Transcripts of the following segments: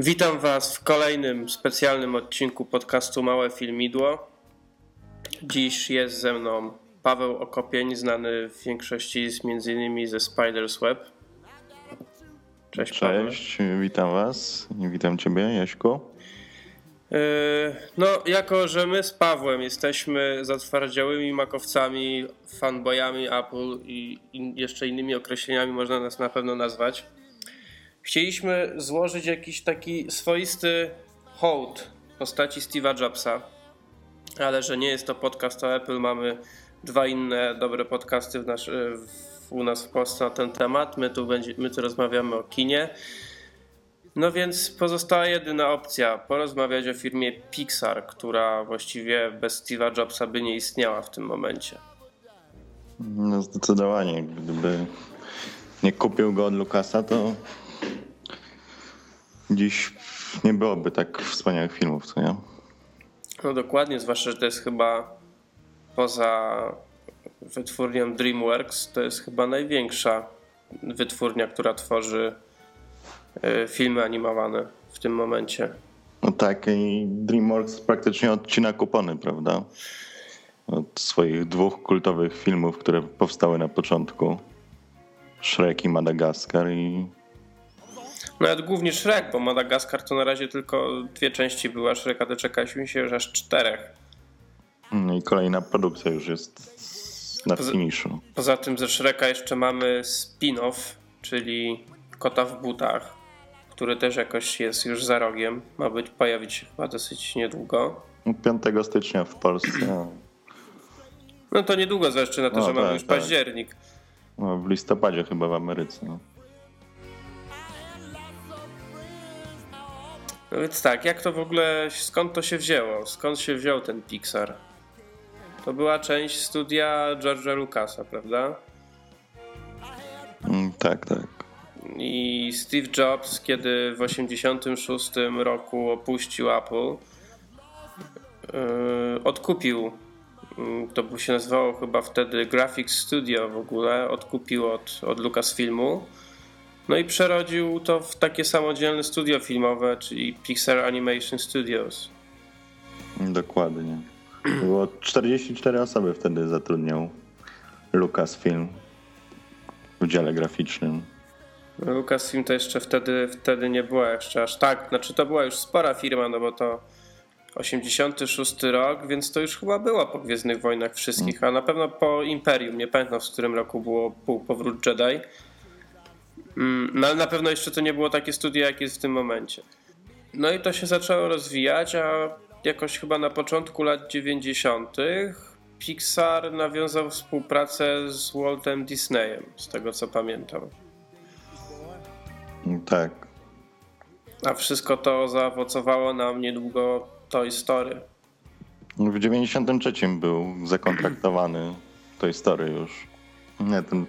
Witam Was w kolejnym specjalnym odcinku podcastu Małe Filmidło. Dziś jest ze mną Paweł Okopień, znany w większości z m.in. ze Spider's Web. Cześć, Paweł. Cześć, witam Was witam Ciebie, Jaśku. Yy, No, jako że my z Pawłem jesteśmy zatwardziałymi makowcami, fanboyami Apple i jeszcze innymi określeniami można nas na pewno nazwać, chcieliśmy złożyć jakiś taki swoisty hołd postaci Steve'a Jobsa, ale że nie jest to podcast o Apple, mamy dwa inne dobre podcasty w nasz, w, u nas w Polsce na ten temat. My tu, będzie, my tu rozmawiamy o kinie. No więc pozostała jedyna opcja porozmawiać o firmie Pixar, która właściwie bez Steve'a Jobsa by nie istniała w tym momencie. No zdecydowanie, gdyby nie kupił go od Lucasa, to dziś nie byłoby tak wspaniałych filmów, co nie? No dokładnie, zwłaszcza, że to jest chyba poza wytwórnią DreamWorks, to jest chyba największa wytwórnia, która tworzy y, filmy animowane w tym momencie. No tak, i DreamWorks praktycznie odcina kupony, prawda? Od swoich dwóch kultowych filmów, które powstały na początku. Shrek i Madagaskar i Nawet głównie Shrek, bo Madagaskar to na razie tylko dwie części była Shreka, doczekaliśmy się już aż czterech. No i kolejna produkcja już jest na Poza- finiszu. Poza tym ze Shreka jeszcze mamy spin-off, czyli Kota w butach, który też jakoś jest już za rogiem. Ma być pojawić się chyba dosyć niedługo. 5 stycznia w Polsce, No to niedługo zależy na to, No że mamy tak, już tak. październik. no, w listopadzie chyba w Ameryce. No. No więc tak, jak to w ogóle, skąd to się wzięło? Skąd się wziął ten Pixar? To była część studia George'a Lucasa, prawda? Mm, Tak, tak. I Steve Jobs, kiedy w 1986 roku opuścił Apple, yy, odkupił, yy, to się nazywało chyba wtedy Graphics Studio w ogóle, odkupił od, od Lucasfilmu. No i przerodził to w takie samodzielne studio filmowe, czyli Pixar Animation Studios. Dokładnie. Było 44 osoby wtedy zatrudniał Lucasfilm w dziale graficznym. Lucasfilm to jeszcze wtedy, wtedy nie była jeszcze aż tak, znaczy to była już spora firma, no bo to 86 rok, więc to już chyba było po Gwiezdnych Wojnach wszystkich, a na pewno po Imperium, nie pamiętam w którym roku było pół powrót Jedi. Mm, No ale na pewno jeszcze to nie było takie studio, jak jest w tym momencie. No i to się zaczęło rozwijać, a jakoś chyba na początku lat 90. Pixar nawiązał współpracę z Waltem Disneyem, z tego co pamiętam. Mm, Tak. A wszystko to zaowocowało nam niedługo Toy Story. W 93 był zakontraktowany Toy Story już. Nie, ten,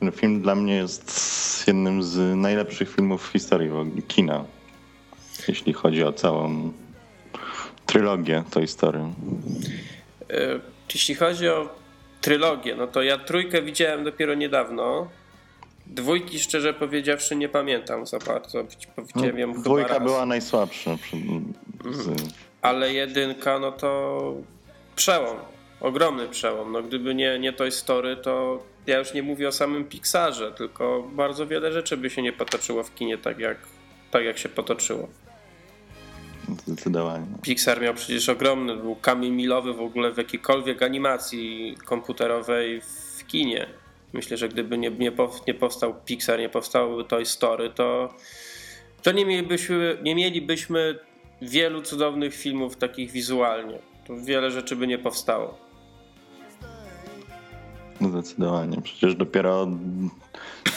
ten film dla mnie jest jednym z najlepszych filmów w historii kina. Jeśli chodzi o całą trylogię Toy Story. E, Jeśli chodzi o trylogię, no to ja trójkę widziałem dopiero niedawno. Dwójki, szczerze powiedziawszy, nie pamiętam za bardzo. Widziałem ją chyba No, Dwójka raz. była najsłabsza. przy- Z, Ale jedynka, no to przełom. Ogromny przełom. No gdyby nie, nie Toy Story, to ja już nie mówię o samym Pixarze, tylko bardzo wiele rzeczy by się nie potoczyło w kinie tak jak, tak jak się potoczyło. zdecydowanie. Pixar miał przecież ogromny, był kamień milowy w ogóle w jakiejkolwiek animacji komputerowej w kinie. Myślę, że gdyby nie, nie, nie powstał Pixar, nie powstałoby Toy Story, to, to nie, mielibyśmy, nie mielibyśmy wielu cudownych filmów takich wizualnie. To wiele rzeczy by nie powstało. Zdecydowanie. Przecież dopiero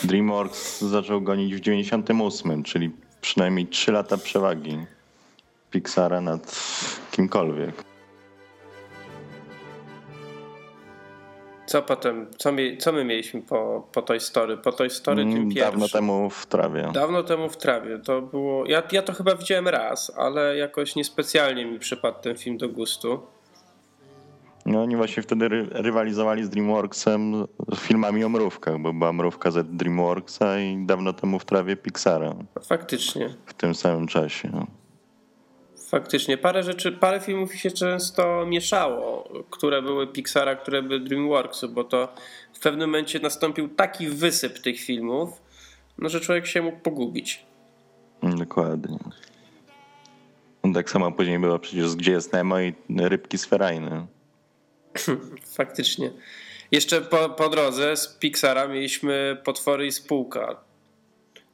DreamWorks zaczął gonić w 98, czyli przynajmniej 3 lata przewagi Pixara nad kimkolwiek. Co potem, co, mi, co my mieliśmy po, po Toy Story? Po Toy Story tym Mm, pierwszym. Dawno temu w trawie. Dawno temu w trawie. To było. Ja, ja to chyba widziałem raz, ale jakoś niespecjalnie mi przypadł ten film do gustu. No oni właśnie wtedy ry- rywalizowali z DreamWorksem z filmami o mrówkach, bo była mrówka z DreamWorksa i dawno temu w trawie Pixara faktycznie. w tym samym czasie. no. Faktycznie. Parę rzeczy, parę filmów się często mieszało, które były Pixara, które były DreamWorksu, bo to w pewnym momencie nastąpił taki wysyp tych filmów, no, że człowiek się mógł pogubić. Dokładnie. No Tak samo później było przecież Gdzie jest Nemo i Rybki sferajne. Faktycznie. Jeszcze po, po drodze z Pixara mieliśmy Potwory i Spółka.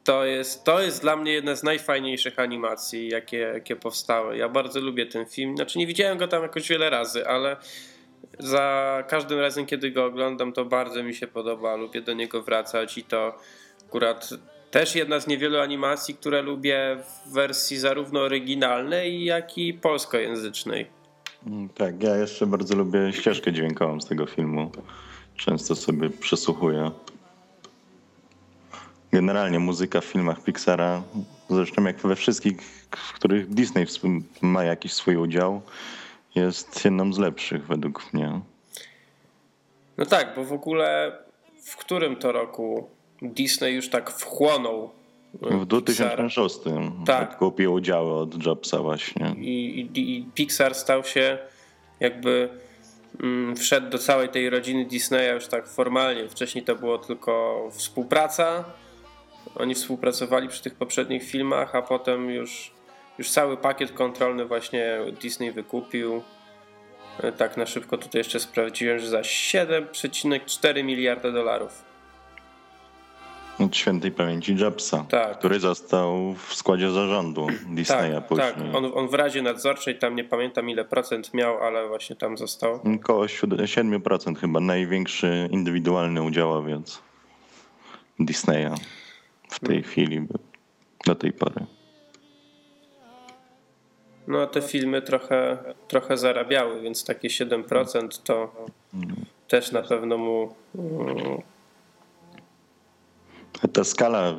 To jest, to jest dla mnie jedna z najfajniejszych animacji, jakie, jakie powstały. Ja bardzo lubię ten film. Znaczy nie widziałem go tam jakoś wiele razy, ale za każdym razem, kiedy go oglądam, to bardzo mi się podoba. Lubię do niego wracać i to akurat też jedna z niewielu animacji, które lubię w wersji zarówno oryginalnej, jak i polskojęzycznej. Mm, Tak, ja jeszcze bardzo lubię ścieżkę dźwiękową z tego filmu. Często sobie przesłuchuję. Generalnie muzyka w filmach Pixara, zresztą jak we wszystkich, w których Disney ma jakiś swój udział, jest jedną z lepszych według mnie. No tak, bo w ogóle w którym to roku Disney już tak wchłonął W Pixara 2006 Tak. tak. kupił udziały od Jobsa właśnie. i, i, i Pixar stał się jakby mm, wszedł do całej tej rodziny Disneya już tak formalnie. Wcześniej to było tylko współpraca. Oni współpracowali przy tych poprzednich filmach, a potem już, już cały pakiet kontrolny właśnie Disney wykupił. E, Tak na szybko tutaj jeszcze sprawdziłem, że za 7,4 miliarda dolarów. Od świętej pamięci Jobsa, Tak. który został w składzie zarządu Disneya Tak, później. tak. On, on w Radzie Nadzorczej, tam nie pamiętam ile procent miał, ale właśnie tam został. Około 7% chyba, największy indywidualny udziałowiec Disneya w tej chwili, był, do tej pory. No a te filmy trochę, trochę zarabiały, więc takie 7% to też na pewno mu. mm, Ta skala,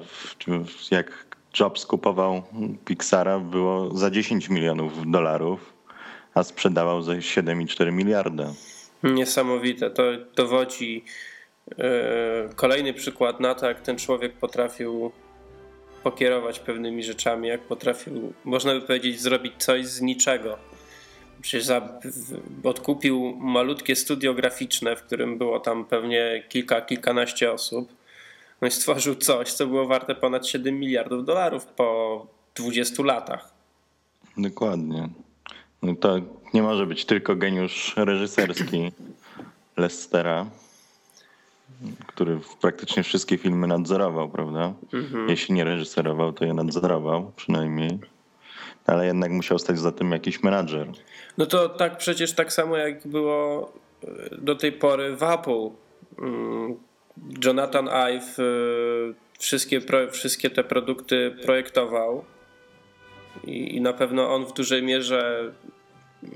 jak Jobs kupował Pixara, było za 10 milionów dolarów, a sprzedawał za 7,4 miliarda. Niesamowite. To dowodzi e, kolejny przykład na to, jak ten człowiek potrafił pokierować pewnymi rzeczami, jak potrafił, można by powiedzieć, zrobić coś z niczego. Przecież odkupił malutkie studio graficzne, w którym było tam pewnie kilka, kilkanaście osób. No i stworzył coś, co było warte ponad 7 miliardów dolarów po 20 latach. Dokładnie. No to nie może być tylko geniusz reżyserski Lestera, który praktycznie wszystkie filmy nadzorował, prawda? Jeśli nie reżyserował, to je nadzorował przynajmniej. Ale jednak musiał stać za tym jakiś menadżer. No to tak przecież tak samo jak było do tej pory w Apple. Jonathan Ive e, wszystkie, wszystkie te produkty projektował i, na pewno on w dużej mierze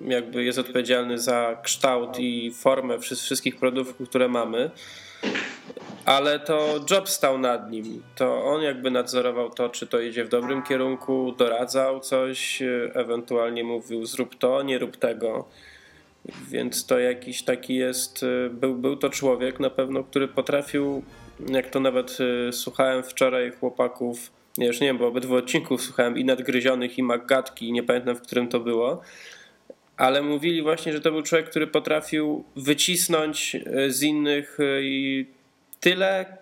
jakby jest odpowiedzialny za kształt i formę wszy- wszystkich produktów, które mamy. Ale to Jobs stał nad nim. To on jakby nadzorował to, czy to idzie w dobrym kierunku, doradzał coś, e, ewentualnie mówił zrób to, nie rób tego. Więc to jakiś taki jest, e, był, był to człowiek na pewno, który potrafił, jak to nawet e, słuchałem wczoraj chłopaków, nie, już nie wiem, bo obydwu odcinków słuchałem i Nadgryzionych i Maggatki, nie pamiętam w którym to było, ale mówili właśnie, że to był człowiek, który potrafił wycisnąć e, z innych i tyle,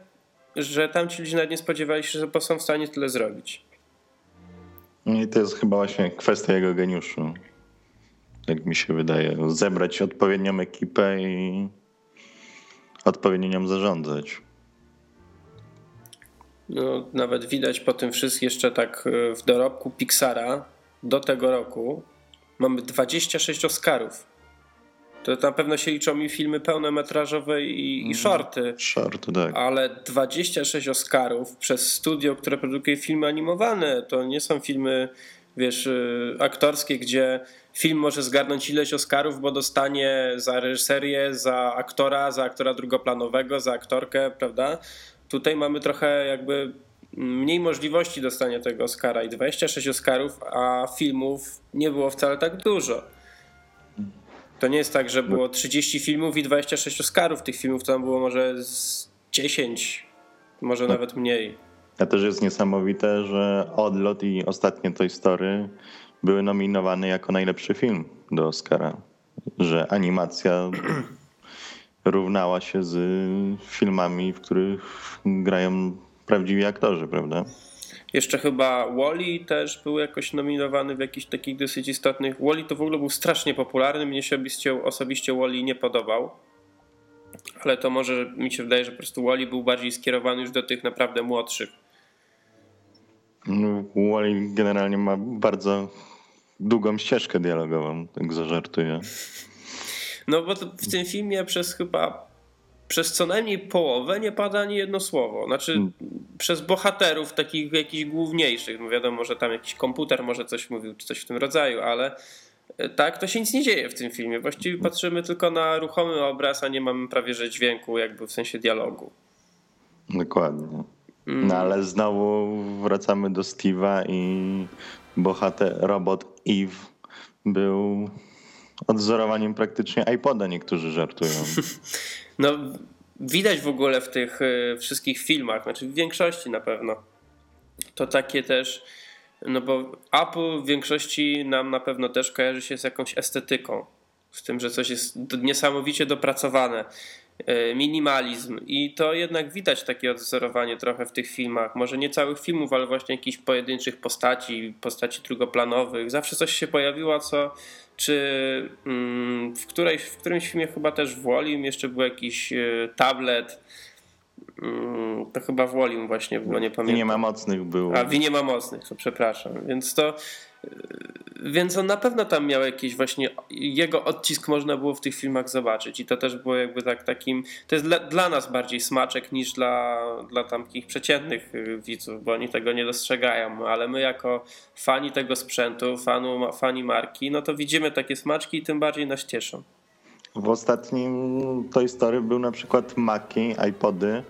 że tamci ludzie nawet nie spodziewali się, że są w stanie tyle zrobić. No I to jest chyba właśnie kwestia jego geniuszu. Jak mi się wydaje. Zebrać odpowiednią ekipę i odpowiednio nią zarządzać. No, nawet widać po tym wszystkim jeszcze tak e, w dorobku Pixara do tego roku mamy 26 Oscarów. To na pewno się liczą i filmy pełnometrażowe i, i shorty, Short, tak. ale 26 Oscarów przez studio, które produkuje filmy animowane, to nie są filmy wiesz, y, aktorskie, gdzie film może zgarnąć ileś Oscarów, bo dostanie za reżyserię, za aktora, za aktora drugoplanowego, za aktorkę, prawda? Tutaj mamy trochę jakby mniej możliwości dostania tego Oscara i 26 Oscarów, a filmów nie było wcale tak dużo. To nie jest tak, że było 30 filmów i 26 Oscarów. Tych filmów tam było może z 10, może no. nawet mniej. A też jest niesamowite, że Odlot i ostatnie Toy Story były nominowane jako najlepszy film do Oscara. Że animacja równała się z filmami, w których grają prawdziwi aktorzy, prawda? Jeszcze chyba Wally też był jakoś nominowany w jakichś takich dosyć istotnych. Wally to w ogóle był strasznie popularny. Mnie się osobiście, osobiście Wally nie podobał. Ale to może mi się wydaje, że po prostu Wally był bardziej skierowany już do tych naprawdę młodszych. No, Wally generalnie ma bardzo długą ścieżkę dialogową, tak zażartuję. No bo w tym filmie przez chyba przez co najmniej połowę nie pada ani jedno słowo. Znaczy hmm. przez bohaterów takich jakichś główniejszych. No wiadomo, że tam jakiś komputer może coś mówił, czy coś w tym rodzaju, ale e, tak, to się nic nie dzieje w tym filmie. Właściwie hmm. patrzymy tylko na ruchomy obraz, a nie mamy prawie że dźwięku, jakby w sensie dialogu. Dokładnie. Hmm. No ale znowu wracamy do Steve'a i bohater, robot Eve był odzorowaniem praktycznie iPoda, niektórzy żartują. No, widać w ogóle w tych y, wszystkich filmach, znaczy w większości na pewno. To takie też, no bo Apple w większości nam na pewno też kojarzy się z jakąś estetyką. Z tym, że coś jest niesamowicie dopracowane. Y, minimalizm. I to jednak widać takie odzorowanie trochę w tych filmach. Może nie całych filmów, ale właśnie jakichś pojedynczych postaci, postaci drugoplanowych. Zawsze coś się pojawiło, co czy mm, w, której, w którymś filmie chyba też w Wolim jeszcze był jakiś e, tablet. Mm, to chyba w Wolim właśnie było, nie pamiętam. Nie ma mocnych był. A, nie ma mocnych, to przepraszam. Więc to więc on na pewno tam miał jakiś właśnie jego odcisk można było w tych filmach zobaczyć i to też było jakby tak takim to jest dla, dla nas bardziej smaczek niż dla, dla tamkich przeciętnych y, widzów, bo oni tego nie dostrzegają, ale my jako fani tego sprzętu, fanu, fani marki, no to widzimy takie smaczki i tym bardziej nas cieszą. W ostatnim Toy Story był na przykład Maki, iPody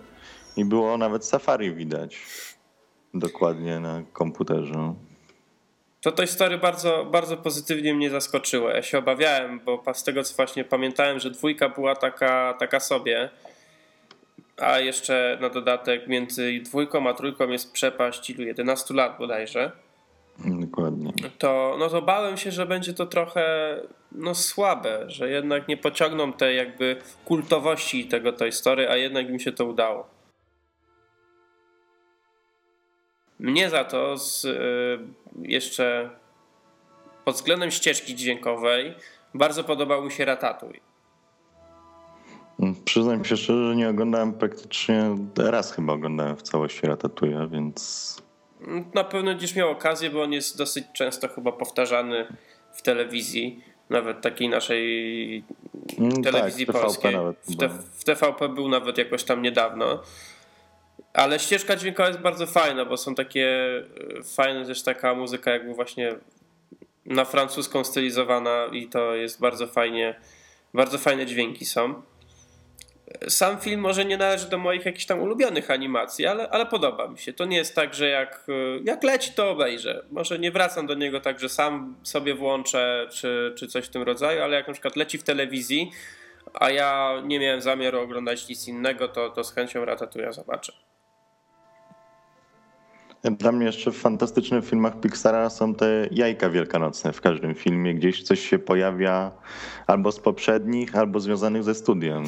i było nawet Safari widać dokładnie na komputerze to Toy Story bardzo, bardzo pozytywnie mnie zaskoczyło. Ja się obawiałem, bo z tego co właśnie pamiętałem, że dwójka była taka, taka sobie, a jeszcze na dodatek między dwójką a trójką jest przepaść ilu 11 lat bodajże. Dokładnie. To, no to bałem się, że będzie to trochę no, słabe, że jednak nie pociągną tej jakby kultowości tego Toy Story, a jednak im się to udało. Mnie za to z, y, jeszcze pod względem ścieżki dźwiękowej bardzo podobał mi się Ratatuj. Przyznam się szczerze, że nie oglądałem praktycznie, raz chyba oglądałem w całości Ratatuja, więc... Na pewno gdzieś miał okazję, bo on jest dosyć często chyba powtarzany w telewizji, nawet takiej naszej mm, telewizji tak, polskiej. Nawet, w, te, w TVP był nawet jakoś tam niedawno. Ale ścieżka dźwiękowa jest bardzo fajna, bo są takie e, fajne też taka muzyka jakby właśnie na francuską stylizowana i to jest bardzo fajnie, bardzo fajne dźwięki są. Sam film może nie należy do moich jakichś tam ulubionych animacji, ale, ale podoba mi się. To nie jest tak, że jak, e, jak leci, to obejrzę. Może nie wracam do niego tak, że sam sobie włączę, czy, czy coś w tym rodzaju, ale jak na przykład leci w telewizji, a ja nie miałem zamiaru oglądać nic innego, to, to z chęcią Ratatuja zobaczę. Dla mnie jeszcze w fantastycznych filmach Pixara są te jajka wielkanocne w każdym filmie. Gdzieś coś się pojawia albo z poprzednich, albo związanych ze studiem.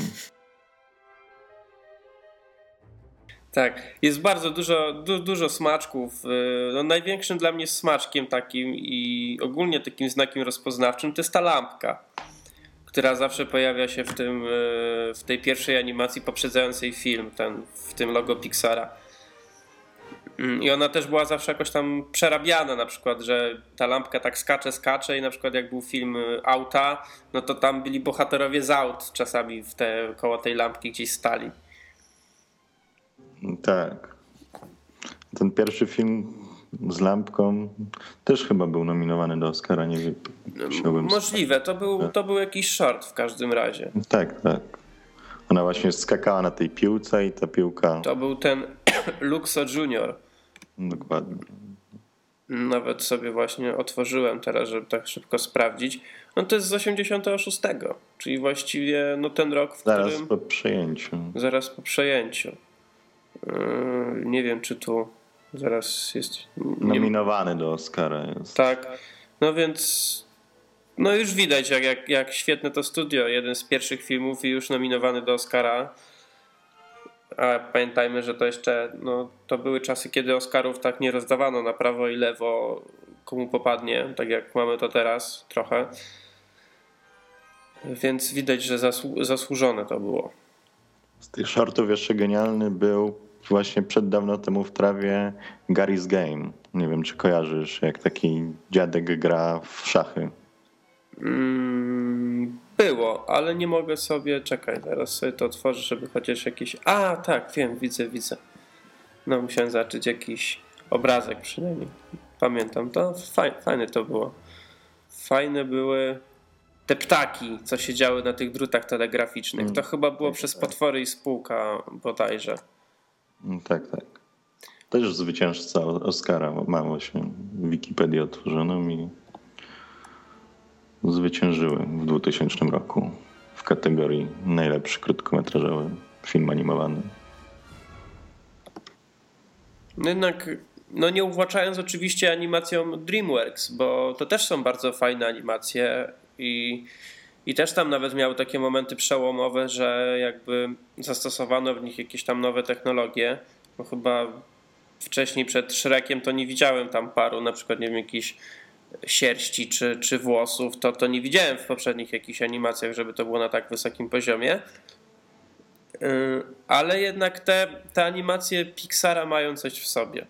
Tak, jest bardzo dużo, du, dużo smaczków. Y, no, największym dla mnie smaczkiem takim i ogólnie takim znakiem rozpoznawczym to jest ta lampka, która zawsze pojawia się w, tym, y, w tej pierwszej animacji poprzedzającej film, ten, w tym logo Pixara. Mm, I ona też była zawsze jakoś tam przerabiana, na przykład, że ta lampka tak skacze, skacze i na przykład jak był film y, Auta, no to tam byli bohaterowie z aut czasami w te, koło tej lampki gdzieś stali. Tak. Ten pierwszy film z lampką. Też chyba był nominowany do Oscara, nie wiem. Możliwe, to był, to był jakiś short w każdym razie. Tak, tak. Ona właśnie skakała na tej piłce i ta piłka. To był ten Luxo Junior. Dokładnie. Nawet sobie właśnie otworzyłem teraz, żeby tak szybko sprawdzić. No to jest z 86, czyli właściwie no ten rok, w Zaraz którym... po przejęciu. Zaraz po przejęciu. Yy, nie wiem, czy tu zaraz jest... Nie... Nominowany do Oscara jest. Tak. No więc... No już widać, jak, jak, jak świetne to studio. Jeden z pierwszych filmów i już nominowany do Oscara. A pamiętajmy, że to jeszcze no, to były czasy, kiedy Oscarów tak nie rozdawano na prawo i lewo, komu popadnie, tak jak mamy to teraz trochę. Więc widać, że zasłu zasłużone to było. Z tych shortów jeszcze genialny był właśnie przed dawno temu w trawie Gary's Game. Nie wiem, czy kojarzysz, jak taki dziadek gra w szachy. Mm, było, ale nie mogę sobie. Czekaj, teraz sobie to otworzę, żeby chociaż jakiś. A, tak, wiem, widzę, widzę. No, musiałem zacząć jakiś obrazek przynajmniej. Pamiętam to. Fajne, fajne to było. Fajne były te ptaki, co się działy na tych drutach telegraficznych. To chyba było przez potwory i spółka bodajże. Mm, Tak, tak. Też zwycięzca Oscara mam właśnie Wikipedię otworzoną i zwyciężyły w 2000 roku w kategorii najlepszy krótkometrażowy film animowany. No jednak, no nie uwłaczając oczywiście animacją DreamWorks, bo to też są bardzo fajne animacje i, i też tam nawet miały takie momenty przełomowe, że jakby zastosowano w nich jakieś tam nowe technologie. Bo chyba wcześniej przed Shrekiem to nie widziałem tam paru, na przykład nie wiem, jakichś sierści czy, czy włosów, to, to nie widziałem w poprzednich jakichś animacjach, żeby to było na tak wysokim poziomie. Yy, Ale jednak te, te animacje Pixara mają coś w sobie.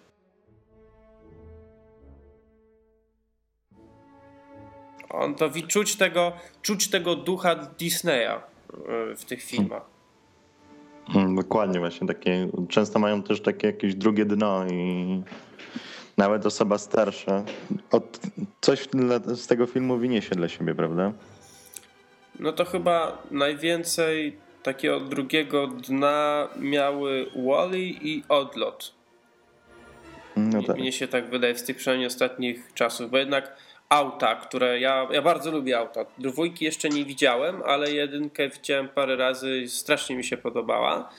On to czuć tego, czuć tego ducha Disneya yy, w tych filmach. Mm, Dokładnie, właśnie takie. Często mają też takie jakieś drugie dno i nawet osoba starsza od, coś dla, z tego filmu wyniesie dla siebie, prawda? No to chyba najwięcej takiego drugiego dna miały Wally i Odlot. No Mnie- tak. Mnie się tak wydaje z tych przynajmniej ostatnich czasów, bo jednak auta, które ja, ja bardzo lubię auta. Dwójki jeszcze nie widziałem, ale jedynkę widziałem parę razy i strasznie mi się podobała.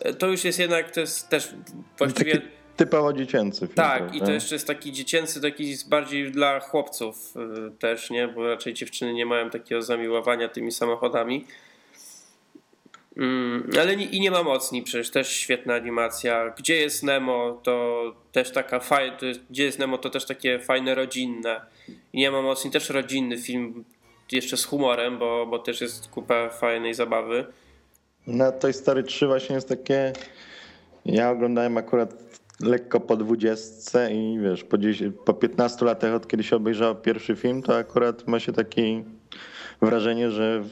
E, To już jest jednak, to jest też właściwie... typowo dziecięcy film. Tak, prawda? i to jeszcze jest taki dziecięcy, taki bardziej dla chłopców y, też, nie? Bo raczej dziewczyny nie mają takiego zamiłowania tymi samochodami. Mm, ale nie, i nie ma mocni, przecież też świetna animacja. Gdzie jest Nemo, to też taka fajna, gdzie jest Nemo, to też takie fajne rodzinne. I nie ma mocni, też rodzinny film, jeszcze z humorem, bo, bo też jest kupa fajnej zabawy. No Toy Story 3 właśnie jest takie... Ja oglądałem akurat lekko po 20 i wiesz, po, 10, po 15 latach od kiedy się obejrzał pierwszy film, to akurat ma się takie wrażenie, że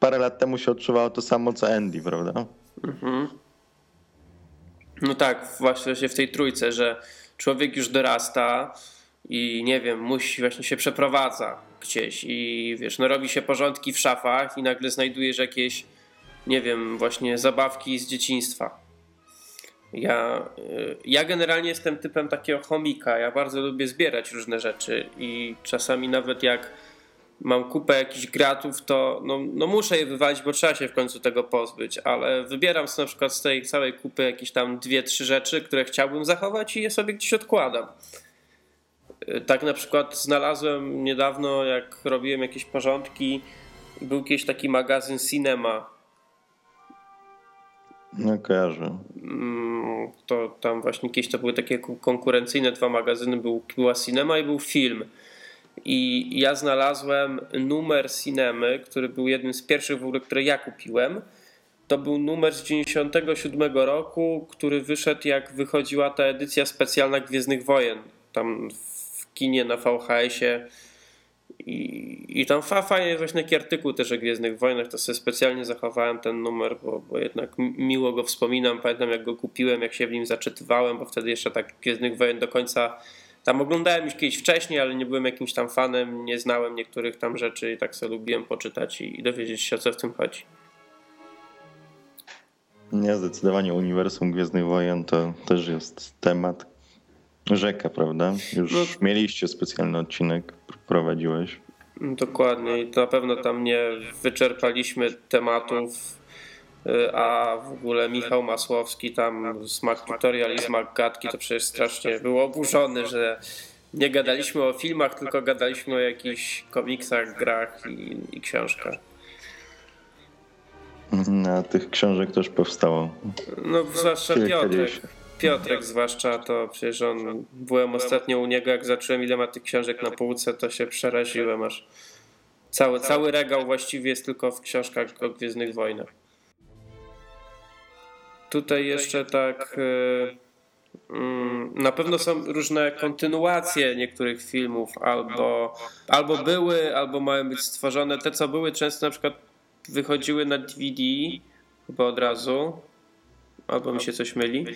parę lat temu się odczuwało to samo co Andy, prawda? No tak, właśnie w tej trójce, że człowiek już dorasta i nie wiem, musi właśnie się przeprowadza gdzieś i wiesz, no robi się porządki w szafach i nagle znajdujesz jakieś, nie wiem, właśnie zabawki z dzieciństwa. Ja, y, ja generalnie jestem typem takiego chomika. Ja bardzo lubię zbierać różne rzeczy i czasami nawet jak mam kupę jakichś gratów, to no, no muszę je wywalić, bo trzeba się w końcu tego pozbyć, ale wybieram sobie na przykład z tej całej kupy jakieś tam dwie, trzy rzeczy, które chciałbym zachować i je sobie gdzieś odkładam. Y, Tak na przykład znalazłem niedawno, jak robiłem jakieś porządki, był kiedyś taki magazyn Cinema, No kojarzę. Mm, to tam właśnie kiedyś to były takie ku- konkurencyjne dwa magazyny, był, była Cinema i był film. I ja znalazłem numer Cinemy, który był jednym z pierwszych w ogóle, które ja kupiłem. To był numer z 97 roku, który wyszedł jak wychodziła ta edycja specjalna Gwiezdnych Wojen. Tam w kinie na VHS-ie I, i tam fa, fajnie jest właśnie taki artykuł też o Gwiezdnych Wojnach, to sobie specjalnie zachowałem ten numer, bo, bo jednak miło go wspominam, pamiętam jak go kupiłem, jak się w nim zaczytywałem, bo wtedy jeszcze tak Gwiezdnych Wojen do końca tam oglądałem już kiedyś wcześniej, ale nie byłem jakimś tam fanem, nie znałem niektórych tam rzeczy i tak sobie lubiłem poczytać i, i dowiedzieć się o co w tym chodzi. Nie, zdecydowanie uniwersum Gwiezdnych Wojen to też jest temat. Rzeka, prawda? Już no, mieliście specjalny odcinek, prowadziłeś. Dokładnie i na pewno tam nie wyczerpaliśmy tematów, y, a w ogóle Michał Masłowski tam z Mac Tutorial i z Mac Gadki to przecież strasznie był oburzony, że nie gadaliśmy o filmach, tylko gadaliśmy o jakichś komiksach, grach i, i książkach. Na tych książek też powstało. No zwłaszcza Piotrek. Piotrek zwłaszcza, to przecież on, byłem ostatnio u niego, jak zacząłem ile ma tych książek na półce, to się przeraziłem aż. Cały, cały regał właściwie jest tylko w książkach o Gwiezdnych Wojnach. Tutaj jeszcze tak... E, mm, na pewno są różne kontynuacje niektórych filmów, albo, albo były, albo mają być stworzone. Te, co były, często na przykład wychodziły na DVD chyba od razu, albo mi się coś myli.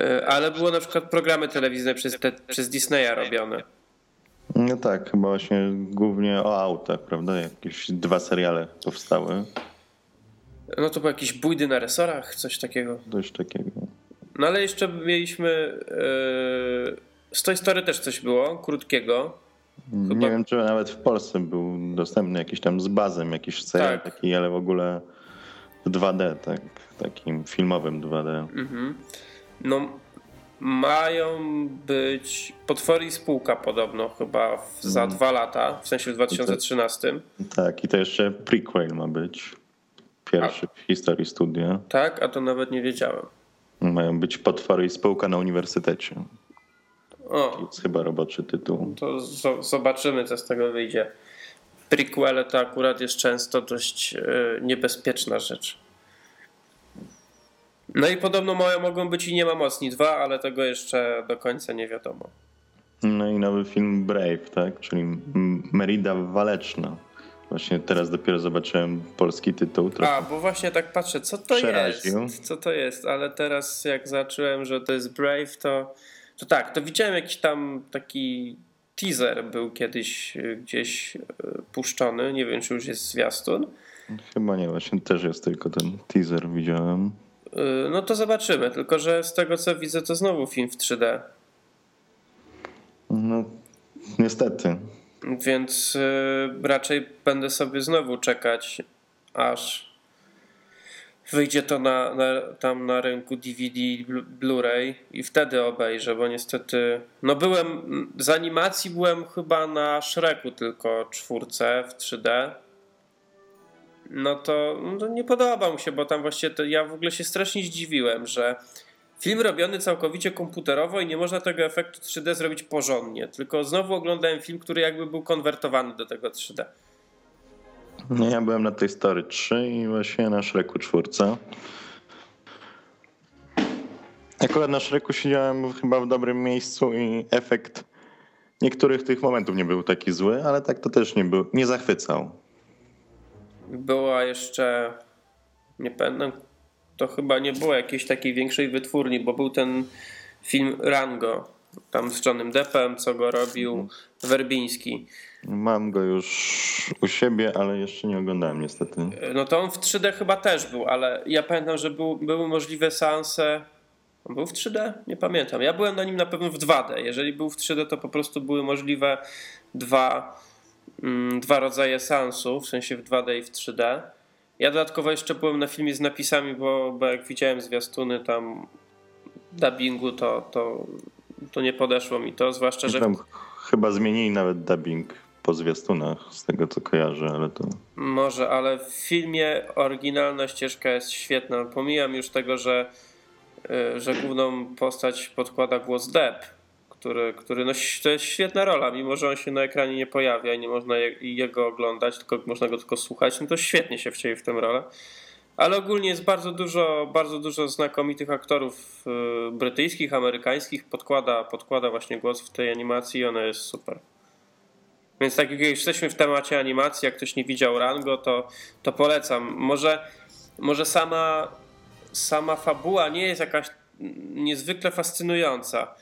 E, ale było na przykład programy telewizyjne przez, te, przez Disneya robione. No tak, chyba właśnie głównie o autach, prawda? Jakieś dwa seriale powstały. No to był jakiś bójdy na resorach, coś takiego. Coś takiego. No ale jeszcze mieliśmy. Yy, z Toy Story też coś było, krótkiego. Chyba... Nie wiem, czy nawet w Polsce był dostępny jakiś tam z bazem, jakiś serial tak. taki, ale w ogóle w 2D, tak, takim filmowym 2D. Mhm. No, mają być potwory i spółka podobno chyba w, za mm. dwa lata, w sensie w 2013. Tak, i to jeszcze prequel ma być. Pierwszy a, w historii studia. Tak, a to nawet nie wiedziałem. Mają być potwory i spółka na uniwersytecie. O. To jest chyba roboczy tytuł. To zobaczymy, co z tego wyjdzie. Prequele to akurat jest często dość e, niebezpieczna rzecz. No i podobno moje mogą być i nie ma mocni dwa, ale tego jeszcze do końca nie wiadomo. No i nowy film Brave, tak? Czyli Merida Waleczna. Właśnie teraz dopiero zobaczyłem polski tytuł. A, bo właśnie tak patrzę, co to przeraził. jest? Co to jest? Ale teraz jak zacząłem, że to jest Brave, to, to tak, to widziałem jakiś tam taki teaser był kiedyś e, gdzieś e, puszczony. Nie wiem, czy już jest zwiastun. Chyba nie, właśnie też jest tylko ten teaser widziałem. Y, no to zobaczymy, tylko że z tego co widzę, to znowu film w 3D. No, niestety. Więc y, raczej będę sobie znowu czekać, aż wyjdzie to na, na, tam na rynku DVD, Blu-ray i wtedy obejrzę, bo niestety, no byłem, z animacji byłem chyba na Shreku tylko czwórce w 3D no to, no nie podoba mu się, bo tam właściwie to ja w ogóle się strasznie zdziwiłem, że film robiony całkowicie komputerowo i nie można tego efektu 3D zrobić porządnie, tylko znowu oglądałem film, który jakby był konwertowany do tego 3D. No ja byłem na tej Story 3 i właśnie na Shreku 4. Akurat na Shreku siedziałem chyba w dobrym miejscu i efekt niektórych tych momentów nie był taki zły, ale tak to też nie był, nie zachwycał była jeszcze, nie pamiętam, to chyba nie było jakiejś takiej większej wytwórni, bo był ten film Rango, tam z Johnem Deppem, co go robił mhm. Werbiński. Mam go już u siebie, ale jeszcze nie oglądałem niestety. No to on w 3D chyba też był, ale ja pamiętam, że był, były możliwe seanse. On był w 3D? Nie pamiętam. Ja byłem na nim na pewno w 2D. Jeżeli był w 3D, to po prostu były możliwe dwa dwa rodzaje seansów, w sensie w 2D i w 3D. Ja dodatkowo jeszcze byłem na filmie z napisami, bo, bo jak widziałem zwiastuny tam dubbingu, to, to, to nie podeszło mi to, zwłaszcza, że... Tam chyba zmienili nawet dubbing po zwiastunach, z tego co kojarzę, ale to... Może, ale w filmie oryginalna ścieżka jest świetna. Pomijam już tego, że, y, że główną postać podkłada głos Depp, który, który no, to jest świetna rola, mimo że on się na ekranie nie pojawia i nie można je, jego oglądać, tylko można go tylko słuchać, no to świetnie się wcieli w tę rolę. Ale ogólnie jest bardzo dużo, bardzo dużo znakomitych aktorów y, brytyjskich, amerykańskich, podkłada, podkłada właśnie głos w tej animacji i ona jest super. Więc tak jak jesteśmy w temacie animacji, jak ktoś nie widział Rango, to, to polecam. Może, może sama, sama fabuła nie jest jakaś niezwykle fascynująca,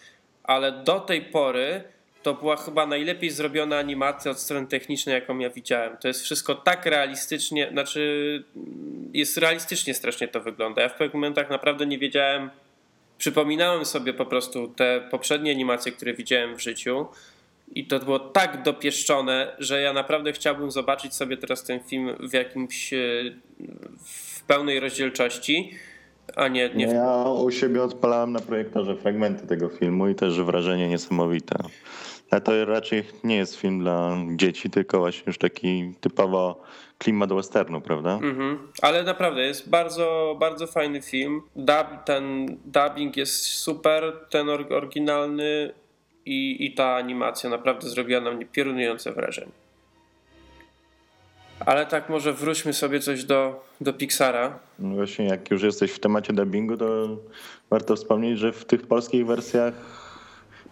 ale do tej pory to była chyba najlepiej zrobiona animacja od strony technicznej, jaką ja widziałem. To jest wszystko tak realistycznie, znaczy jest realistycznie strasznie to wygląda. Ja w pewnych momentach naprawdę nie wiedziałem, przypominałem sobie po prostu te poprzednie animacje, które widziałem w życiu i to było tak dopieszczone, że ja naprawdę chciałbym zobaczyć sobie teraz ten film w jakimś e, w pełnej rozdzielczości, a nie, nie. Ja u siebie odpalałem na projektorze fragmenty tego filmu i też wrażenie niesamowite. Ale to raczej nie jest film dla dzieci, tylko właśnie już taki typowo klimat westernu, prawda? Mhm. Ale naprawdę jest bardzo, bardzo fajny film. Dub, ten dubbing jest super, ten oryginalny i, i ta animacja naprawdę zrobiła na mnie piorunujące wrażenie. Ale tak może wróćmy sobie coś do, do Pixara. No właśnie, jak już jesteś w temacie dubbingu, to warto wspomnieć, że w tych polskich wersjach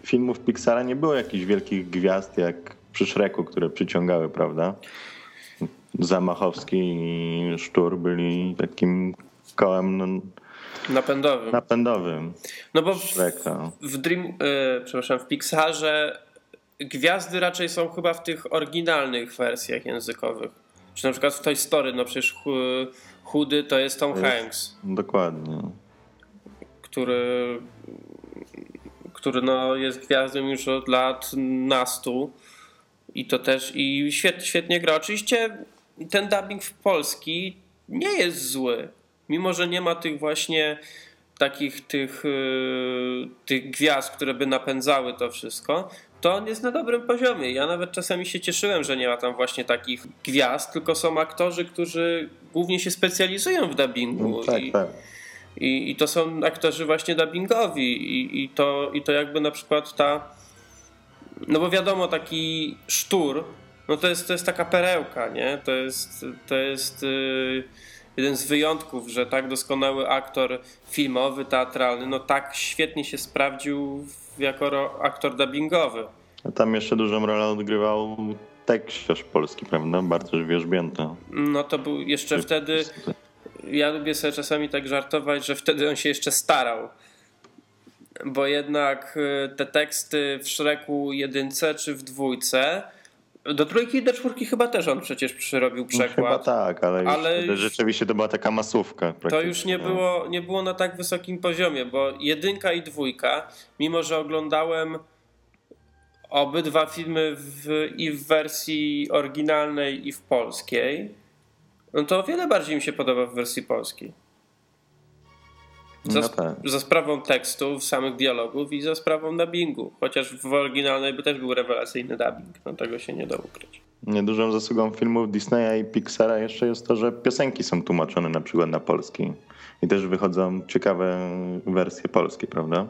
filmów Pixara nie było jakichś wielkich gwiazd jak przy Shreku, które przyciągały, prawda? Zamachowski i Sztur byli takim kołem no, napędowym. napędowym. No bo w, w Dream, yy, przepraszam, w Pixarze gwiazdy raczej są chyba w tych oryginalnych wersjach językowych. Czy na przykład w Toy Story, no przecież chudy to jest Tom jest, Hanks. Dokładnie. Który, który no jest gwiazdą już od lat nastu. I to też i świetnie, świetnie gra. Oczywiście ten dubbing w polski nie jest zły. Mimo, że nie ma tych właśnie takich tych, yy, tych gwiazd, które by napędzały to wszystko, to on jest na dobrym poziomie. Ja nawet czasami się cieszyłem, że nie ma tam właśnie takich gwiazd, tylko są aktorzy, którzy głównie się specjalizują w dubbingu. No, tak, I, tak. I, I, to są aktorzy właśnie dubbingowi. I, i, to, I to jakby na przykład ta. No bo wiadomo, taki sztur, no to jest, to jest taka perełka, nie? To jest. To jest yy, jeden z wyjątków, że tak doskonały aktor filmowy, teatralny, no tak świetnie się sprawdził jako aktor dubbingowy. A tam jeszcze dużą rolę odgrywał tekściarz polski, prawda? Bartosz Wierzbięta. No to był jeszcze wtedy, ja lubię sobie czasami tak żartować, że wtedy on się jeszcze starał. Bo jednak y, te teksty w Szreku jedynce czy w dwójce do trójki i do czwórki chyba też on przecież przyrobił przekład. No, chyba tak, ale, ale już, rzeczywiście to była taka masówka. To już nie było, nie było na tak wysokim poziomie, bo jedynka i dwójka, mimo że oglądałem obydwa filmy w, i w wersji oryginalnej i w polskiej, no to o wiele bardziej mi się podoba w wersji polskiej. Za, no tak. za sprawą tekstów, samych dialogów i za sprawą dubbingu. Chociaż w oryginalnej by też był rewelacyjny dubbing. No tego się nie da ukryć. Niedużą zasługą filmów Disneya i Pixara jeszcze jest to, że piosenki są tłumaczone na przykład na polski. I też wychodzą ciekawe wersje polskie, prawda?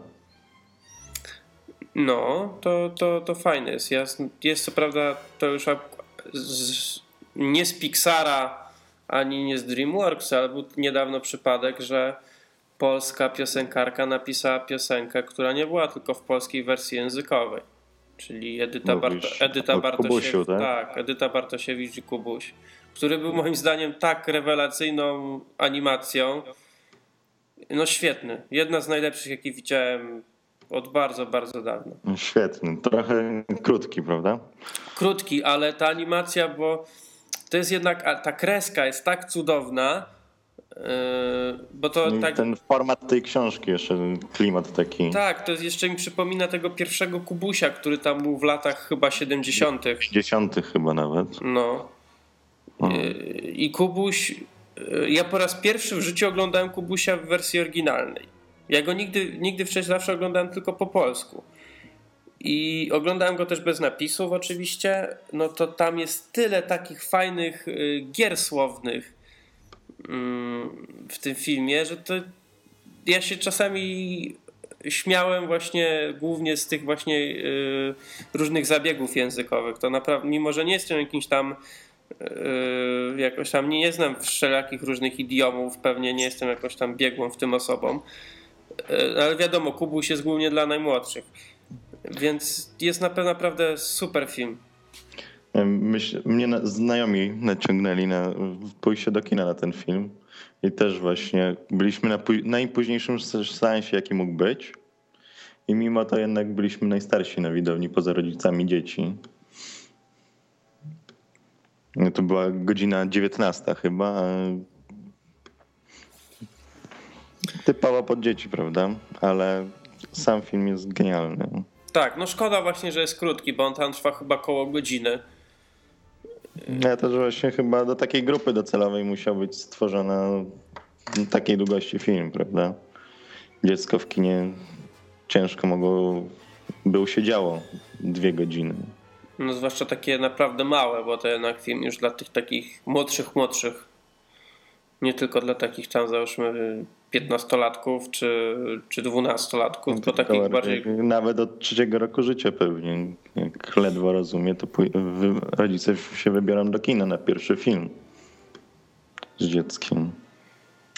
No, to, to, to fajne jest. Jest, jest co prawda to już z, nie z Pixara ani nie z DreamWorks, ale był niedawno przypadek, że polska piosenkarka napisała piosenkę, która nie była tylko w polskiej wersji językowej. Czyli Edyta, Barto, Edyta Bartosiewicz. Tak? tak, Edyta Bartosiewicz i Kubuś. Który był moim zdaniem tak rewelacyjną animacją. No świetny. Jedna z najlepszych, jakie widziałem od bardzo, bardzo dawna. Świetny. Trochę krótki, prawda? Krótki, ale ta animacja, bo to jest jednak, ta kreska jest tak cudowna, bo to no tak... Ten format tej książki, jeszcze ten klimat taki. Tak, to jeszcze mi przypomina tego pierwszego Kubusia, który tam był w latach chyba 70. 60. chyba nawet. No. Yy, I Kubuś. Yy, ja po raz pierwszy w życiu oglądałem Kubusia w wersji oryginalnej. Ja go nigdy, nigdy wcześniej zawsze oglądałem tylko po polsku. I oglądałem go też bez napisów, oczywiście. No to tam jest tyle takich fajnych gier słownych w tym filmie, że to ja się czasami śmiałem właśnie głównie z tych właśnie y, różnych zabiegów językowych. To naprawdę, mimo że nie jestem jakimś tam y, jakoś tam nie, znam wszelakich różnych idiomów, pewnie nie jestem jakoś tam biegłą w tym osobom, y, ale wiadomo, Kubuś jest głównie dla najmłodszych. Więc jest naprawdę super film. Myśl, mnie na, znajomi naciągnęli na pójście do kina na ten film. I też właśnie byliśmy na najpóźniejszym seansie, jaki mógł być. I mimo to jednak byliśmy najstarsi na widowni, poza rodzicami dzieci. No to była godzina 19 chyba. Typowo pod dzieci, prawda? Ale sam film jest genialny. Tak, no szkoda właśnie, że jest krótki, bo on tam trwa chyba koło godziny. Ja też właśnie chyba do takiej grupy docelowej musiał być stworzona takiej długości film, prawda? Dziecko w kinie ciężko mogło, by siedziało dwie godziny. No zwłaszcza takie naprawdę małe, bo to jednak film już dla tych takich młodszych, młodszych. Nie tylko dla takich tam załóżmy piętnastolatków czy, czy dwunastolatków, no to takich bardziej... Nawet od trzeciego roku życia pewnie. Jak ledwo rozumie, to rodzice się wybiorą do kina na pierwszy film z dzieckiem.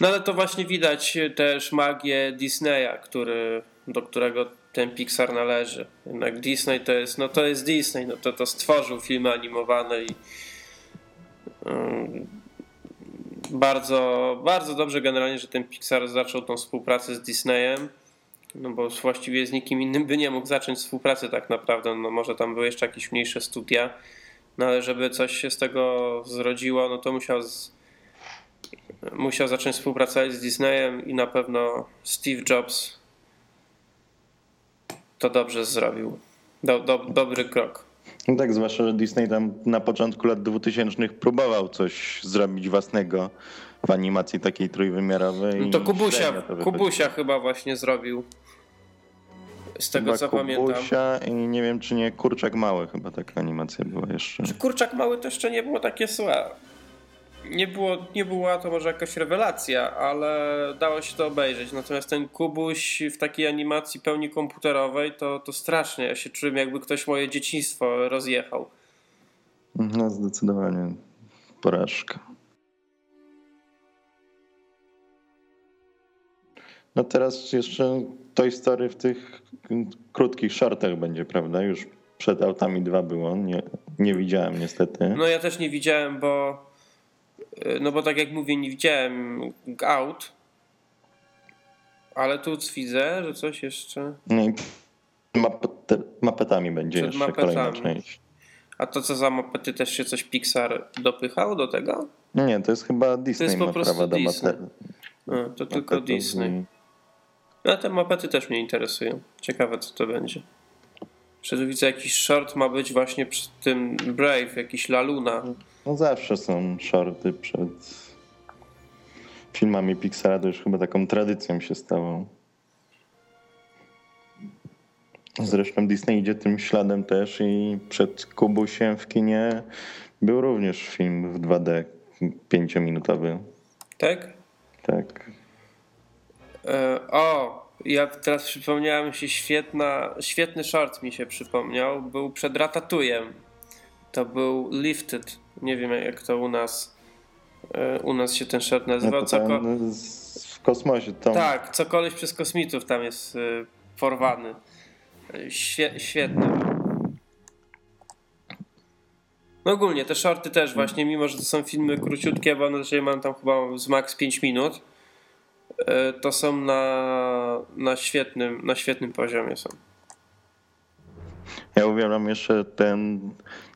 No ale to właśnie widać też magię Disneya, który, do którego ten Pixar należy. Jednak Disney to jest, no to jest Disney, no to, to stworzył filmy animowane i um, bardzo, bardzo dobrze generalnie, że ten Pixar zaczął tą współpracę z Disneyem. No bo właściwie z nikim innym by nie mógł zacząć współpracy tak naprawdę. No może tam były jeszcze jakieś mniejsze studia, no ale żeby coś się z tego zrodziło, no to musiał z, musiał zacząć współpracować z Disneyem i na pewno Steve Jobs to dobrze zrobił. Do, do, dobry krok. No tak, zwłaszcza, że Disney tam na początku lat 2000 próbował coś zrobić własnego w animacji takiej trójwymiarowej. No to Kubusia, to Kubusia chyba właśnie zrobił. Z tego chyba co Kubusia pamiętam. i nie wiem, czy nie Kurczak Mały chyba taka animacja była jeszcze. Czy Kurczak Mały to jeszcze nie było takie złe nie, było, nie była to może jakaś rewelacja, ale dało się to obejrzeć. Natomiast ten Kubuś w takiej animacji pełni komputerowej to, to strasznie. Ja się czułem, jakby ktoś moje dzieciństwo rozjechał. No, zdecydowanie porażka. No teraz jeszcze Toy Story w tych krótkich shortach będzie, prawda? Już przed autami dwa było. Nie, nie widziałem niestety. No ja też nie widziałem, bo no bo tak jak mówię, nie widziałem Out, ale tu widzę, że coś jeszcze. No i mapetami będzie Przed jeszcze mapetami. kolejna część. A to co za mapety też się coś Pixar dopychał do tego? Nie, to jest chyba Disney. To jest po prostu Disney. No, to tylko Disney. No te mapety też mnie interesują. Ciekawe co to będzie. Przed widzę jakiś short ma być właśnie przy tym Brave, jakiś Laluna. No zawsze są shorty przed filmami Pixara, to już chyba taką tradycją się stało. Zresztą Disney idzie tym śladem też i przed Kubusiem w kinie był również film w 2D pięciominutowy. Tak? Tak. E, o, ja teraz przypomniałem się świetna, świetny short mi się przypomniał. Był przed Ratatujem. To był Lifted. Nie wiem jak to u nas e, u nas się ten short nazywał. No co w kosmosie. Tam. Tak, co koleś przez kosmitów tam jest e, porwany. Świe- świetny. No ogólnie te shorty też właśnie, mimo że to są filmy króciutkie, bo na mam tam chyba z max 5 minut, e, to są na, na, świetnym, na świetnym poziomie są. Ja uwielbiam jeszcze ten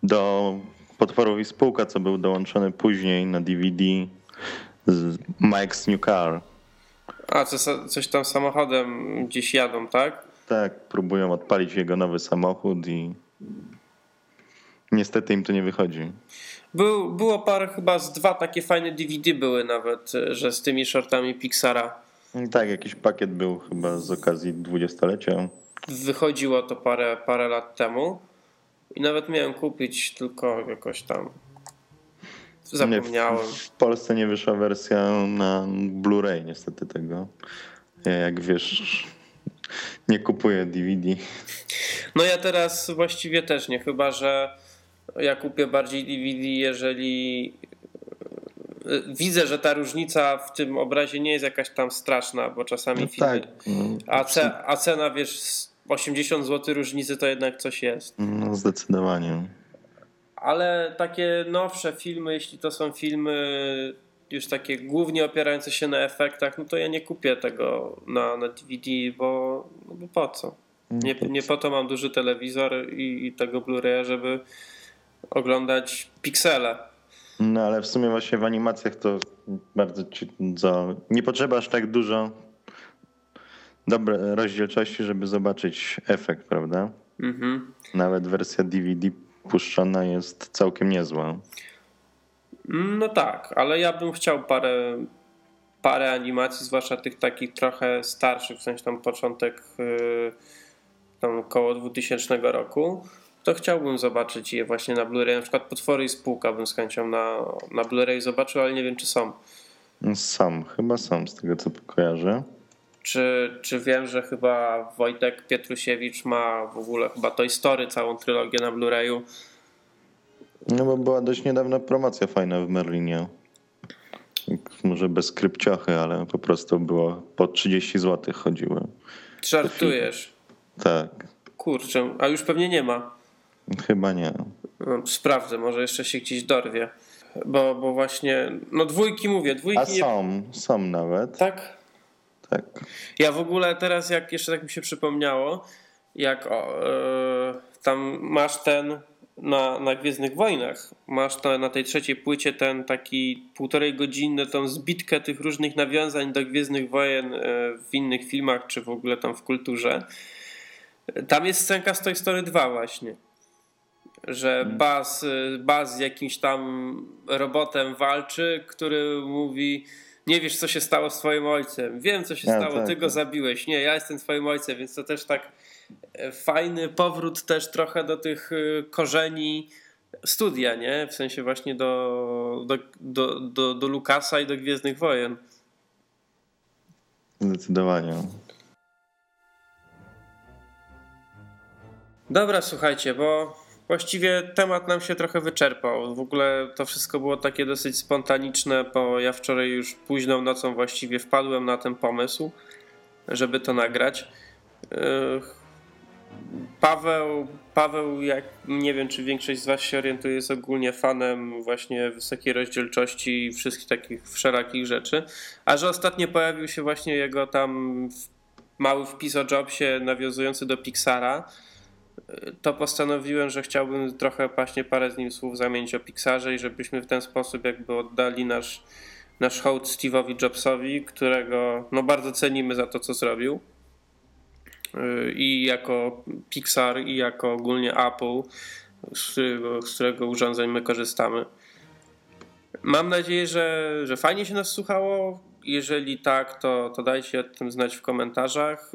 do potworów i spółka, co był dołączony później na DVD z Mike's New Car. A, co, coś tam samochodem gdzieś jadą, tak? Tak, próbują odpalić jego nowy samochód i niestety im to nie wychodzi. Był, było parę, chyba z dwa takie fajne DVD były nawet, że z tymi shortami Pixara. Tak, jakiś pakiet był chyba z okazji dwudziestolecia. Wychodziło to parę, parę lat temu. I nawet miałem kupić, tylko jakoś tam zapomniałem. Nie, w, w, Polsce nie wyszła wersja na Blu-ray niestety tego. Ja jak wiesz, nie kupuję DVD. No ja teraz właściwie też nie, chyba że ja kupię bardziej DVD, jeżeli widzę, że ta różnica w tym obrazie nie jest jakaś tam straszna, bo czasami no filmy, tak. No, a, ce, a cena wiesz 80 zł różnicy to jednak coś jest. No zdecydowanie. ale takie nowsze filmy, jeśli to są filmy już takie głównie opierające się na efektach, no to ja nie kupię tego na, na DVD, bo, no bo po co? Nie, nie po to mam duży telewizor i, i tego Blu-raya, żeby oglądać piksele. No ale w sumie właśnie w animacjach to bardzo ci, za, nie potrzeba aż tak dużo dobre rozdzielczości, żeby zobaczyć efekt, prawda? Mhm. Nawet wersja DVD puszczona jest całkiem niezła. No tak, ale ja bym chciał parę, parę animacji, zwłaszcza tych takich trochę starszych, w sensie tam początek yy, tam około 2000 roku, to chciałbym zobaczyć je właśnie na Blu-ray. Na przykład Potwory i Spółka bym z chęcią na, na Blu-ray zobaczył, ale nie wiem czy są. Są, chyba są z tego co kojarzę. Czy, czy wiem, że chyba Wojtek Pietrusiewicz ma w ogóle chyba Toy Story, całą trylogię na Blu-rayu? No bo była dość niedawna promocja fajna w Merlinie. Może bez krypciochy, ale po prostu było po 30 zł chodziły. Żartujesz? Tak. Kurczę, a już pewnie nie ma. Chyba nie. Sprawdzę, może jeszcze się gdzieś dorwie. Bo, bo właśnie, no dwójki mówię, dwójki... A są, nie... są nawet. Tak? Tak. Ja w ogóle teraz, jak jeszcze tak mi się przypomniało, jak o, yy, tam masz ten na, na Gwiezdnych Wojnach, masz to, na tej trzeciej płycie ten taki półtorej godziny, tą zbitkę tych różnych nawiązań do Gwiezdnych Wojen yy, w innych filmach, czy w ogóle tam w kulturze. Tam jest scenka z Toy Story 2 właśnie. Że mhm. Baz, Baz z jakimś tam robotem walczy, który mówi nie wiesz, co się stało z twoim ojcem. Wiem, co się stało, tak, ty go tak. zabiłeś. Nie, ja jestem twoim ojcem, więc to też tak e, fajny powrót też trochę do tych e, korzeni studia, nie? W sensie właśnie do, do, do, do, do Lukasa i do Gwiezdnych Wojen. Zdecydowanie. Dobra, słuchajcie, bo Właściwie temat nam się trochę wyczerpał. W ogóle to wszystko było takie dosyć spontaniczne, bo ja wczoraj już późną nocą właściwie wpadłem na ten pomysł, żeby to nagrać. Paweł, Paweł, jak nie wiem, czy większość z Was się orientuje, jest ogólnie fanem właśnie wysokiej rozdzielczości i wszystkich takich wszelakich rzeczy. A że ostatnio pojawił się właśnie jego tam mały wpis o Jobsie nawiązujący do Pixara to postanowiłem, że chciałbym trochę właśnie parę z nim słów zamienić o Pixarze i żebyśmy w ten sposób jakby oddali nasz, nasz hołd Steve'owi Jobsowi, którego no bardzo cenimy za to, co zrobił. Y, I jako Pixar, i jako ogólnie Apple, z którego, z którego urządzeń my korzystamy. Mam nadzieję, że, że fajnie się nas słuchało. Jeżeli tak, to, to dajcie o tym znać w komentarzach.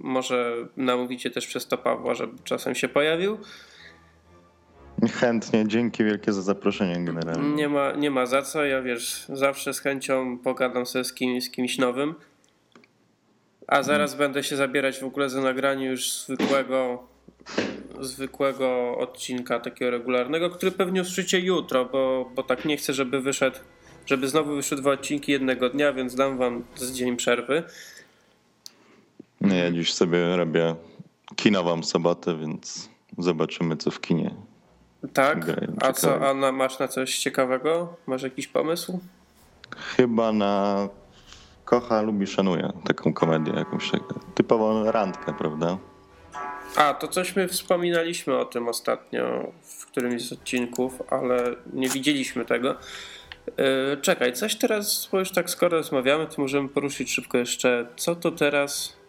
Może namówicie też przez to Pawła, żeby czasem się pojawił. Chętnie, dzięki wielkie za zaproszenie generalnie. Nie ma, nie ma za co, ja wiesz, zawsze z chęcią pogadam sobie z kimś, z kimś nowym. A zaraz hmm. będę się zabierać w ogóle za nagranie już zwykłego, zwykłego odcinka takiego regularnego, który pewnie usłyszycie jutro, bo, bo tak nie chcę, żeby wyszedł, żeby znowu wyszły dwa odcinki jednego dnia, więc dam wam z dzień przerwy. No ja dziś sobie robię kinową sobotę, więc zobaczymy co w kinie. Tak? A co, Anna, masz na coś ciekawego? Masz jakiś pomysł? Chyba na Kocha, lubi, szanuje taką komedię jakąś typową randkę, prawda? A, to cośmy wspominaliśmy o tym ostatnio w którymś z odcinków, ale nie widzieliśmy tego. Yy, czekaj, coś teraz, bo już tak skoro rozmawiamy, to możemy poruszyć szybko jeszcze, co to teraz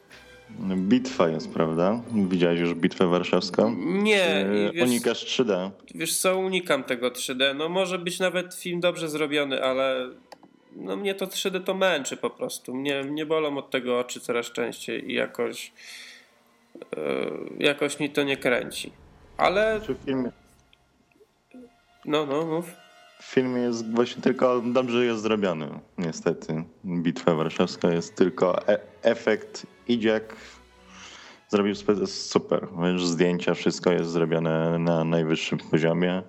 Bitwa jest, prawda? Widziałeś już bitwę warszawską? Nie. Wiesz, Unikasz 3D. Wiesz co, unikam tego 3D. No może być nawet film dobrze zrobiony, ale no mnie to 3D to męczy po prostu. Mnie, mnie bolą od tego oczy coraz częściej i jakoś yy, jakoś mi to nie kręci. Ale... Czy w filmie? No, no, mów. W filmie jest właśnie tylko dobrze jest zrobiony, niestety. Bitwa warszawska jest tylko e efekt Idziak zrobił super. Wiesz, zdjęcia, wszystko jest zrobione na najwyższym poziomie.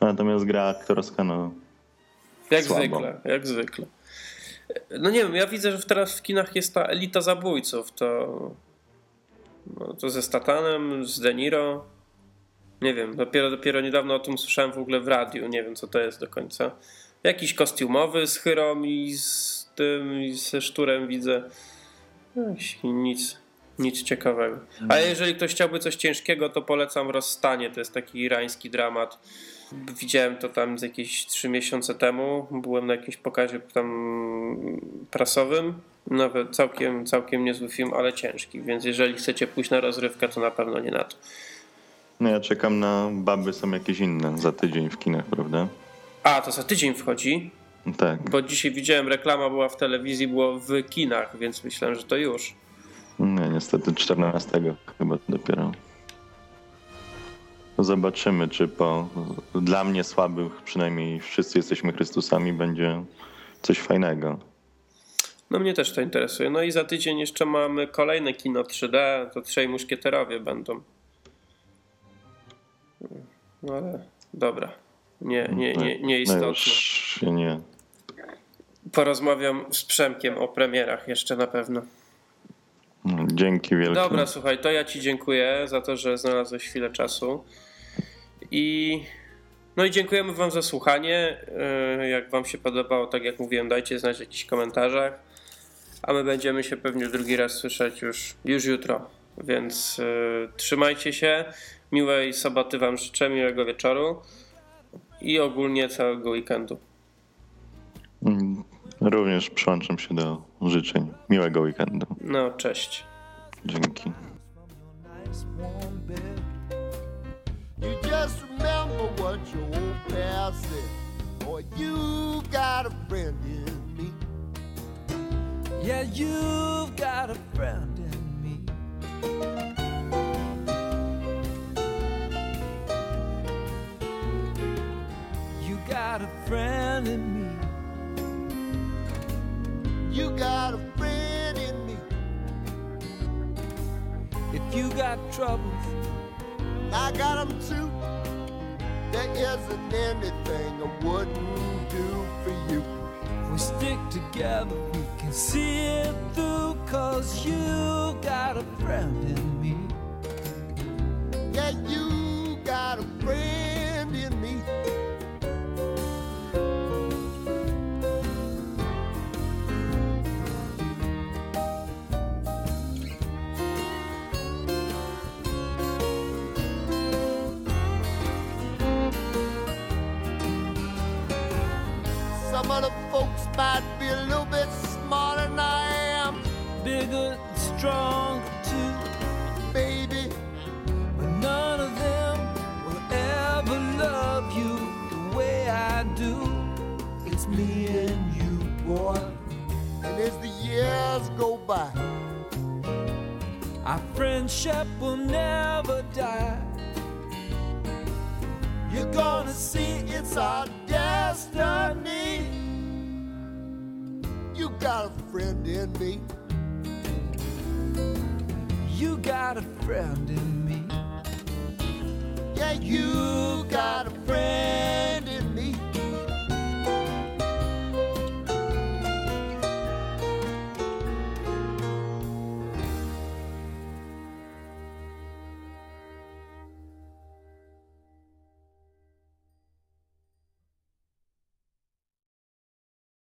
Natomiast gra aktorska, no. Jak słabo. zwykle, jak zwykle. No nie wiem, ja widzę, że teraz w kinach jest ta elita zabójców. To, no, to ze Statanem, z De Niro. Nie wiem, dopiero, dopiero niedawno o tym słyszałem w ogóle w radiu. Nie wiem, co to jest do końca. Jakiś kostiumowy z chyrą i z tym, i ze szturem widzę. Nic, nic ciekawego. A jeżeli ktoś chciałby coś ciężkiego, to polecam Rozstanie. To jest taki irański dramat. Widziałem to tam z jakieś trzy miesiące temu. Byłem na jakimś pokazie tam prasowym. Nawet całkiem, całkiem niezły film, ale ciężki. Więc jeżeli chcecie pójść na rozrywkę, to na pewno nie na to. No ja czekam na Baby są jakieś inne za tydzień w kinach, prawda? A, to za tydzień wchodzi, Tak. bo dzisiaj widziałem reklama była w telewizji, było w kinach, więc myślałem, że to już. Nie, niestety 14 chyba dopiero. Zobaczymy, czy po dla mnie słabych, przynajmniej wszyscy jesteśmy Chrystusami, będzie coś fajnego. No mnie też to interesuje. No i za tydzień jeszcze mamy kolejne kino 3D, to Trzej Muszkieterowie będą. No ale dobra. Nie, nie, nie, No nieistotne. już się nie. Porozmawiam z Przemkiem o premierach jeszcze na pewno. no, Dzięki wielkie. Dobra, słuchaj, to ja ci dziękuję za to, że znalazłeś chwilę czasu. I no i dziękujemy wam za słuchanie. Yy, Jak wam się podobało, tak jak mówiłem, dajcie znać w jakichś komentarzach. A my będziemy się pewnie drugi raz słyszeć już, już jutro. Więc yy, trzymajcie się. Miłej soboty wam życzę, miłego wieczoru i ogólnie całego weekendu. Również przyłączam się do życzeń. Miłego weekendu. No, cześć. Dzięki. nice warm bed. You just remember what your old past said. Boy, you got a friend in me. Yeah, you've got a friend in me. You got a friend in me. You got a friend in me. If you got troubles, I got them too. There isn't anything I wouldn't do for you. if we stick together, we can see it through. Cause you got a friend in me. Friendship will never die. you're gonna see it's our destiny. You got a friend in me.